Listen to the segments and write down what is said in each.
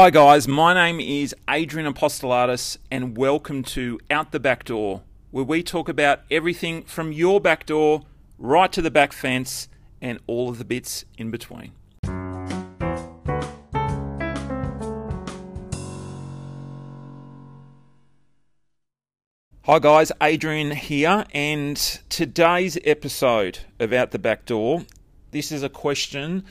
Hi, guys. My name is Adrian Apostolatus, and welcome to Out the Back Door, where we talk about everything from your back door right to the back fence and all of the bits in between. Hi, guys. Adrian here, and today's episode of Out the Back Door. This is a question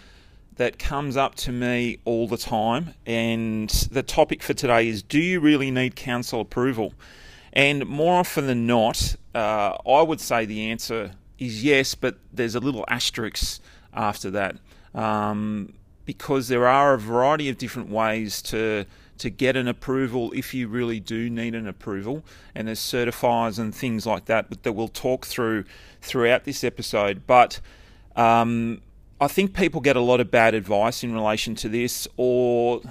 that comes up to me all the time, and the topic for today is Do you really need council approval? And more often than not, uh, I would say the answer is yes, but there's a little asterisk after that um, because there are a variety of different ways to to get an approval if you really do need an approval and there's certifiers and things like that that we'll talk through throughout this episode but um, I think people get a lot of bad advice in relation to this, or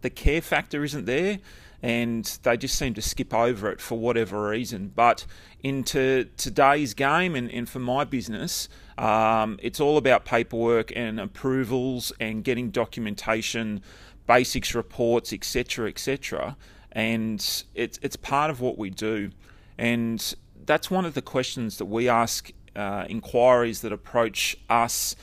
the care factor isn't there, and they just seem to skip over it for whatever reason. But into today's game and, and for my business, um, it's all about paperwork and approvals and getting documentation, BASIX reports, etc., etc. And it's it's part of what we do, and that's one of the questions that we ask uh, inquiries that approach us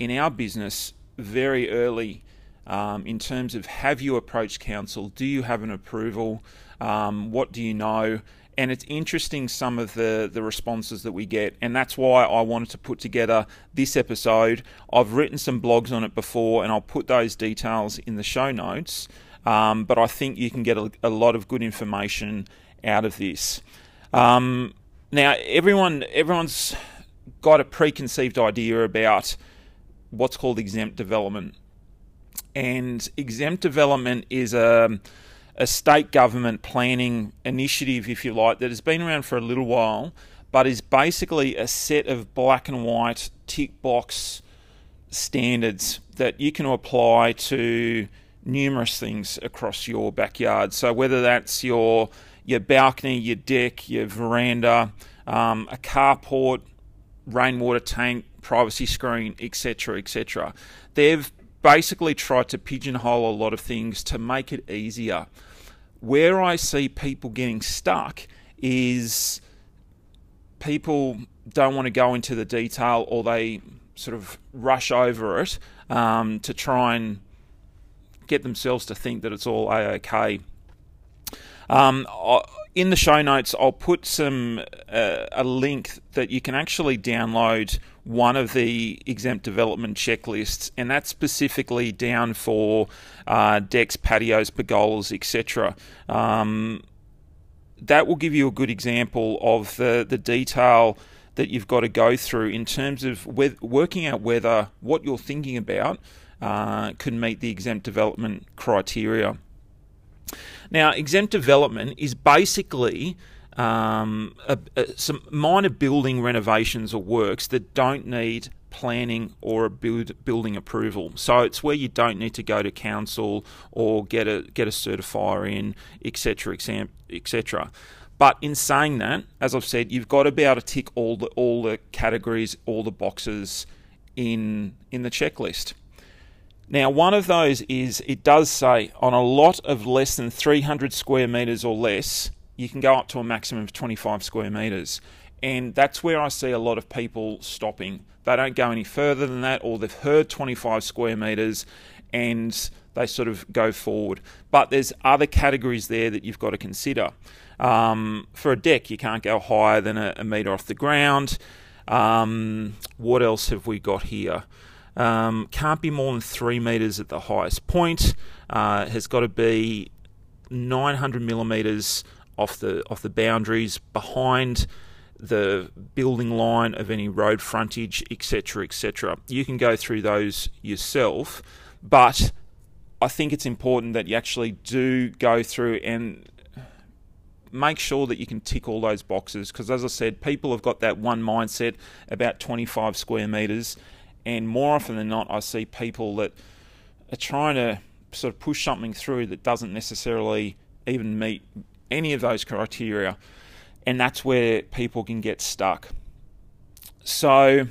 in our business very early um, in terms of have you approached council? Do you have an approval? Um, what do you know? And it's interesting some of the, the responses that we get, and that's why I wanted to put together this episode. I've written some blogs on it before, and I'll put those details in the show notes. Um, but I think you can get a, a, lot of good information out of this. Um, now, everyone everyone's got a preconceived idea about what's called exempt development. And exempt development is a, a state government planning initiative, if you like, that has been around for a little while, but is basically a set of black and white tick box standards that you can apply to numerous things across your backyard. So whether that's your your balcony, your deck, your veranda, um, a carport, rainwater tank, privacy screen, etc., etc. They've basically tried to pigeonhole a lot of things to make it easier. Where I see people getting stuck is people don't want to go into the detail or they sort of rush over it um, to try and get themselves to think that it's all a okay. Um, in the show notes, I'll put some uh, a link that you can actually download one of the exempt development checklists, and that's specifically down for uh, decks, patios, pergolas, etc. Um, that will give you a good example of the, the detail that you've got to go through in terms of working out whether what you're thinking about uh, can meet the exempt development criteria. Now, exempt development is basically um, a, a, some minor building renovations or works that don't need planning or a build, building approval. So it's where you don't need to go to council or get a get a certifier in, etc., etc. But in saying that, as I've said, you've got to be able to tick all the all the categories, all the boxes in in the checklist. Now, one of those is it does say on a lot of less than 300 square metres or less, you can go up to a maximum of 25 square metres. And that's where I see a lot of people stopping. They don't go any further than that, or they've heard 25 square metres and they sort of go forward. But there's other categories there that you've got to consider. Um, for a deck, you can't go higher than a, a metre off the ground. Um, what else have we got here? Um, can't be more than three meters at the highest point. Uh, has got to be 900 millimeters off the off the boundaries behind the building line of any road frontage, etc., etc. You can go through those yourself, but I think it's important that you actually do go through and make sure that you can tick all those boxes because, as I said, people have got that one mindset about 25 square meters and more often than not, I see people that are trying to sort of push something through that doesn't necessarily even meet any of those criteria. And that's where people can get stuck. So,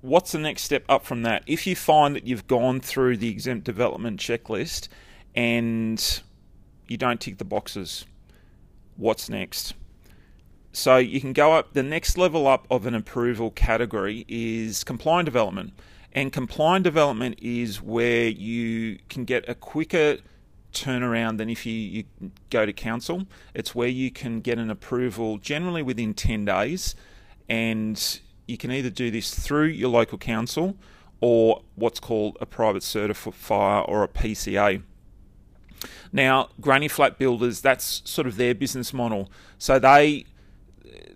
what's the next step up from that? If you find that you've gone through the exempt development checklist and you don't tick the boxes. What's next? So you can go up, the next level up of an approval category is compliant development. And compliant development is where you can get a quicker turnaround than if you, you go to council. It's where you can get an approval generally within 10 days, and you can either do this through your local council or what's called a private certifier or a PCA. Now, granny flat builders, that's sort of their business model. So they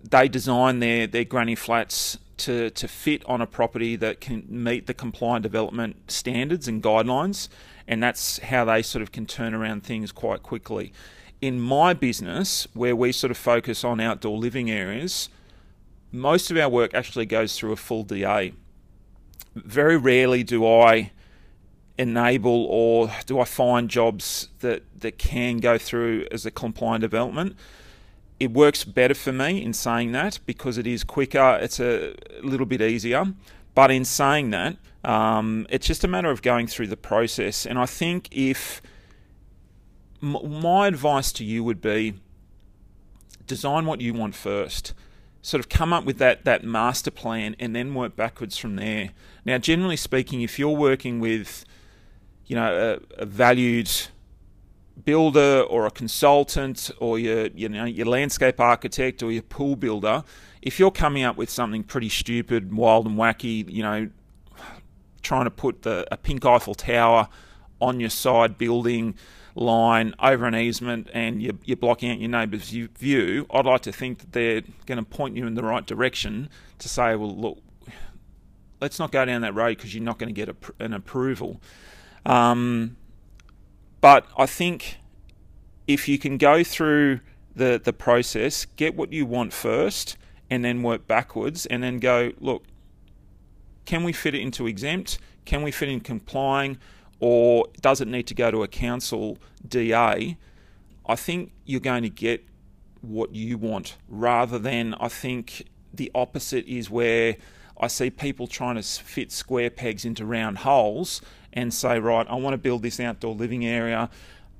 they design their, their granny flats to, to fit on a property that can meet the compliant development standards and guidelines, and that's how they sort of can turn around things quite quickly. In my business, where we sort of focus on outdoor living areas, most of our work actually goes through a full DA. Very rarely do I enable or do I find jobs that, that can go through as a compliant development it works better for me in saying that because it is quicker, it's a little bit easier. But in saying that, um, it's just a matter of going through the process. And I think if my advice to you would be design what you want first. Sort of come up with that, that master plan and then work backwards from there. Now, generally speaking, if you're working with, you know, a, a valued builder or a consultant or your you know your landscape architect or your pool builder, if you're coming up with something pretty stupid, wild and wacky, you know, trying to put the a pink Eiffel Tower on your side building line over an easement and you're, you're blocking out your neighbour's view, I'd like to think that they're going to point you in the right direction to say, well, look, let's not go down that road because you're not going to get a, an approval. Um, but I think if you can go through the, the process, get what you want first, and then work backwards, and then go, look, can we fit it into exempt? Can we fit in complying? Or does it need to go to a council DA? I think you're going to get what you want rather than I think the opposite is where I see people trying to fit square pegs into round holes and say, right, I want to build this outdoor living area.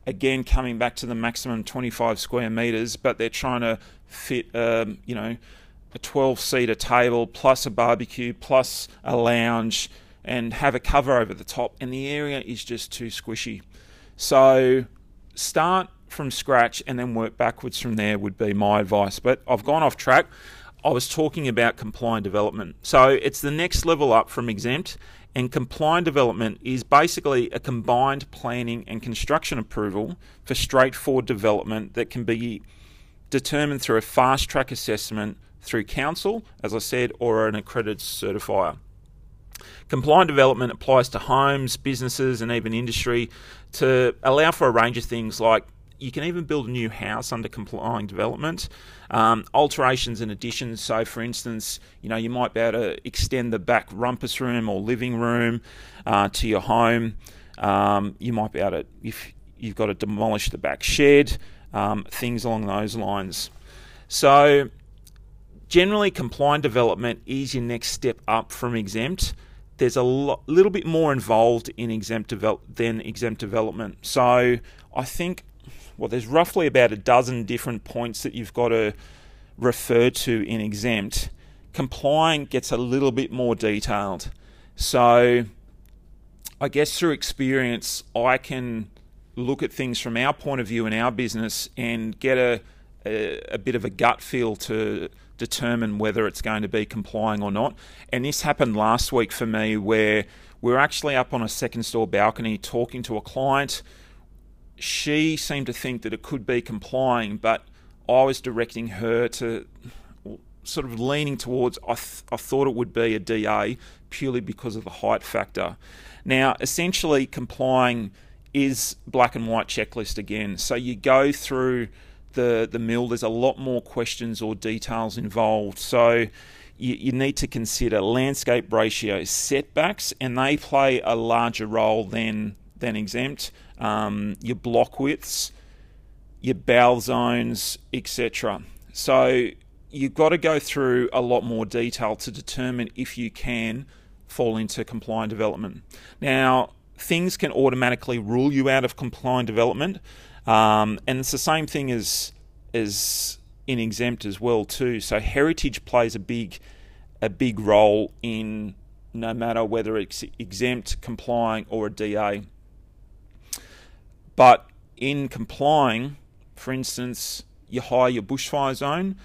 Again, coming back to the maximum 25 square meters, but they're trying to fit, um, you know, a 12 seater table plus a barbecue plus a lounge and have a cover over the top, and the area is just too squishy. So start from scratch and then work backwards from there would be my advice. But I've gone off track. I was talking about compliant development. So it's the next level up from exempt, and compliant development is basically a combined planning and construction approval for straightforward development that can be determined through a fast track assessment through council, as I said, or an accredited certifier. Compliant development applies to homes, businesses, and even industry to allow for a range of things like you can even build a new house under complying development. Um, alterations and additions. So, for instance, you know you might be able to extend the back rumpus room or living room uh, to your home. Um, you might be able to, if you've got to demolish the back shed, um, things along those lines. So, generally, compliant development is your next step up from exempt there's a lo- little bit more involved in exempt develop- than exempt development. So I think well, there's roughly about a dozen different points that you've got to refer to in exempt. Complying gets a little bit more detailed. So, I guess through experience, I can look at things from our point of view in our business and get a, a, a, bit of a gut feel to determine whether it's going to be complying or not. And this happened last week for me where we we're actually up on a second store balcony talking to a client she seemed to think that it could be complying, but I was directing her to sort of leaning towards I, th- I thought it would be a DA purely because of the height factor. Now, essentially, complying is black and white checklist again. So you go through the the mill. There's a lot more questions or details involved. So you, you need to consider landscape ratio setbacks, and they play a larger role than than exempt um, your block widths, your BAL zones, etc. So you've got to go through a lot more detail to determine if you can fall into compliant development. Now, things can automatically rule you out of compliant development, um, and it's the same thing as as in exempt as well too. So heritage plays a big a big role in no matter whether it's exempt, complying, or a DA. But in complying, for instance, you hire your bushfire zone,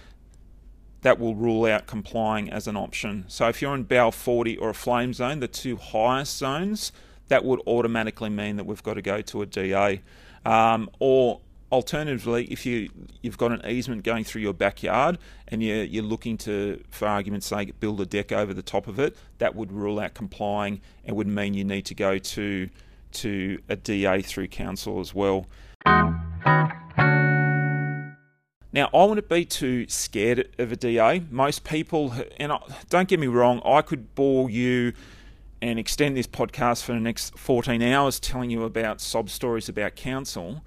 that will rule out complying as an option. So if you're in BAL 40 or a flame zone, the two highest zones, that would automatically mean that we've got to go to a DA. Um, or alternatively, if you you've got an easement going through your backyard and you're, you're looking to, for argument's sake, build a deck over the top of it, that would rule out complying and would mean you need to go to to a DA through council as well. Now, I wouldn't be too scared of a DA. Most people, and don't get me wrong, I could bore you and extend this podcast for the next 14 hours telling you about sob stories about council.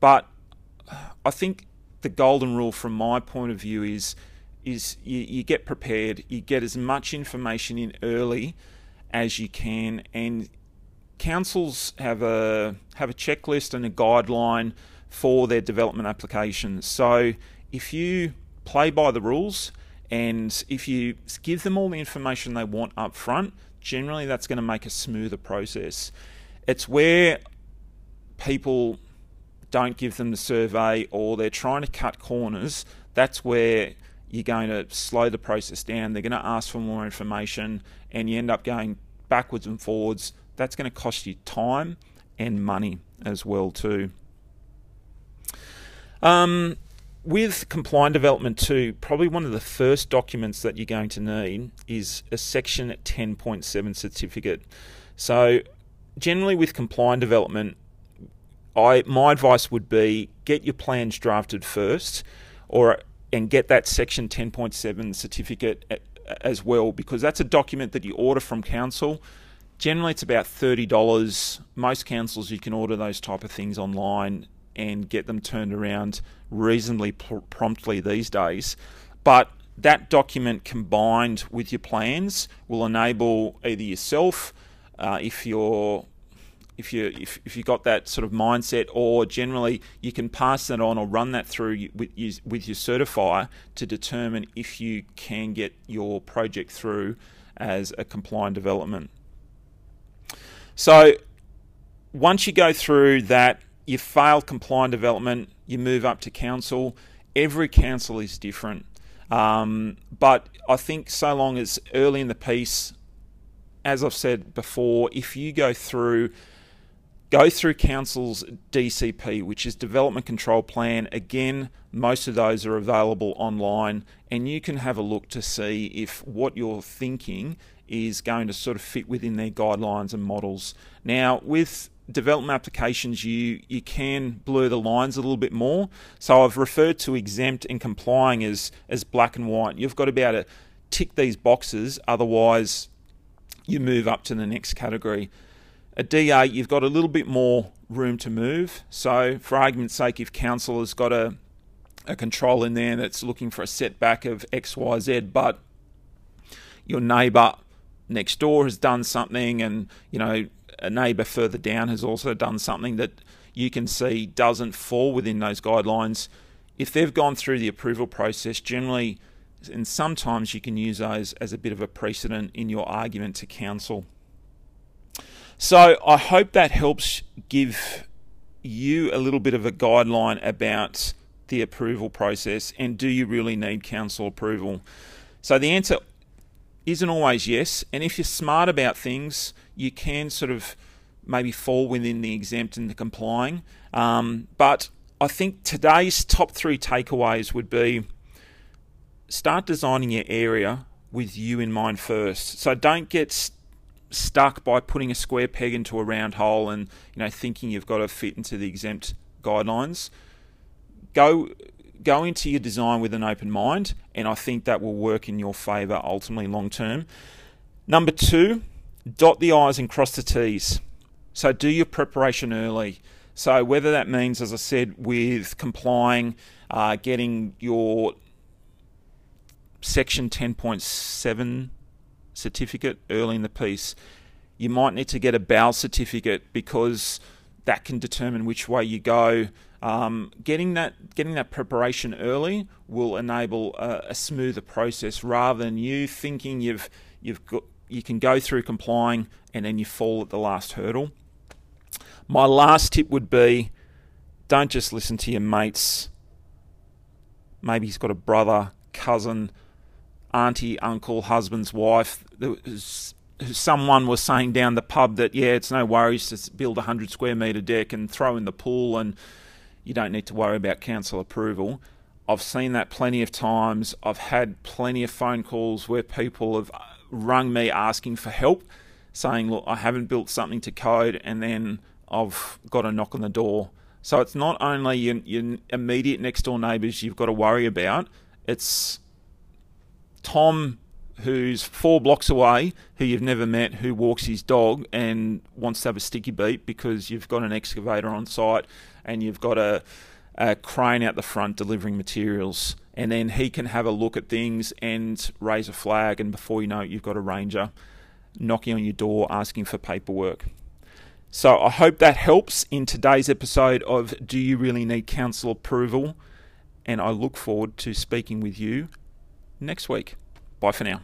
But I think the golden rule from my point of view is is you, you get prepared, you get as much information in early as you can, and councils have a have a checklist and a guideline for their development applications. So if you play by the rules and if you give them all the information they want up front, generally that's going to make a smoother process. It's where people don't give them the survey or they're trying to cut corners. That's where you're going to slow the process down. They're going to ask for more information and you end up going backwards and forwards. That's going to cost you time and money as well too. Um, with compliant development too, probably one of the first documents that you're going to need is a section 10.7 certificate. So generally with compliant development, I my advice would be get your plans drafted first or and get that section 10.7 certificate as well because that's a document that you order from council. Generally it's about $30. Most councils you can order those type of things online and get them turned around reasonably pr- promptly these days. But that document combined with your plans will enable either yourself, uh, if you're if you if, if you got that sort of mindset, or generally you can pass that on or run that through with with your certifier to determine if you can get your project through as a compliant development. So once you go through that you fail compliant development, you move up to council. Every council is different. Um, but I think so long as early in the piece, as I've said before, if you go through go through council's DCP, which is Development Control Plan. Again, most of those are available online, and you can have a look to see if what you're thinking is going to sort of fit within their guidelines and models. Now, with development applications, you, you can blur the lines a little bit more. So I've referred to exempt and complying as, as black and white. You've got to be able to tick these boxes, otherwise you move up to the next category. A DA, you've got a little bit more room to move. So for argument's sake, if council has got a, a control in there that's looking for a setback of X, Y, Z, but your neighbour next door has done something and, you know, a neighbour further down has also done something that you can see doesn't fall within those guidelines. If they've gone through the approval process, generally, and sometimes you can use those as a bit of a precedent in your argument to council. So I hope that helps give you a little bit of a guideline about the approval process and do you really need council approval? So the answer isn't always yes. And if you're smart about things, you can sort of maybe fall within the exempt and the complying. Um, but I think today's top three takeaways would be start designing your area with you in mind first. So don't get st- stuck by putting a square peg into a round hole and you know thinking you've got to fit into the exempt guidelines. Go go into your design with an open mind, and I think that will work in your favour ultimately long term. Number two, dot the I's and cross the T's. So do your preparation early. So whether that means, as I said, with complying, uh, getting your Section 10.7 certificate early in the piece, You might need to get a BAL certificate because that can determine which way you go. Um, getting that getting that preparation early will enable a, a, smoother process rather than you thinking you've you've got you can go through complying and then you fall at the last hurdle. My last tip would be don't just listen to your mates. Maybe he's got a brother, cousin, auntie, uncle, husband's wife. Someone was saying down the pub that, yeah, it's no worries to build a 100 square metre deck and throw in the pool and you don't need to worry about council approval. I've seen that plenty of times. I've had plenty of phone calls where people have uh, rung me asking for help, saying, Look, I haven't built something to code, and then I've got a knock on the door. So it's not only your, your immediate next door neighbours you've got to worry about, it's Tom, who's four blocks away, who you've never met, who walks his dog and wants to have a sticky beat because you've got an excavator on site and you've got a, a crane out the front delivering materials. And then he can have a look at things and raise a flag, and before you know it, you've got a ranger knocking on your door asking for paperwork. So I hope that helps in today's episode of Do You Really Need Council Approval? And I look forward to speaking with you next week. Bye for now.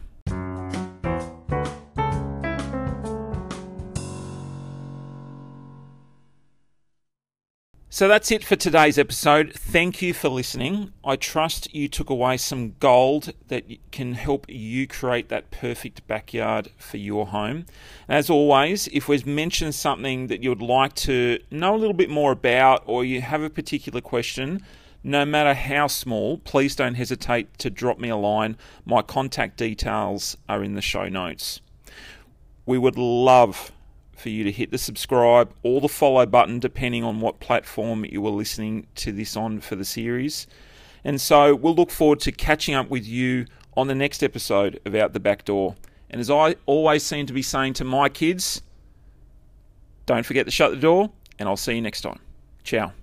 So that's it for today's episode. Thank you for listening. I trust you took away some gold that can help you create that perfect backyard for your home. As always, if we've mentioned something that you would like to know a little bit more about or you have a particular question, no matter how small, please don't hesitate to drop me a line. My contact details are in the show notes. We would love for you to hit the subscribe or the follow button, depending on what platform you were listening to this on for the series. And so we'll look forward to catching up with you on the next episode of Out the Back Door. And as I always seem to be saying to my kids, don't forget to shut the door, and I'll see you next time. Ciao.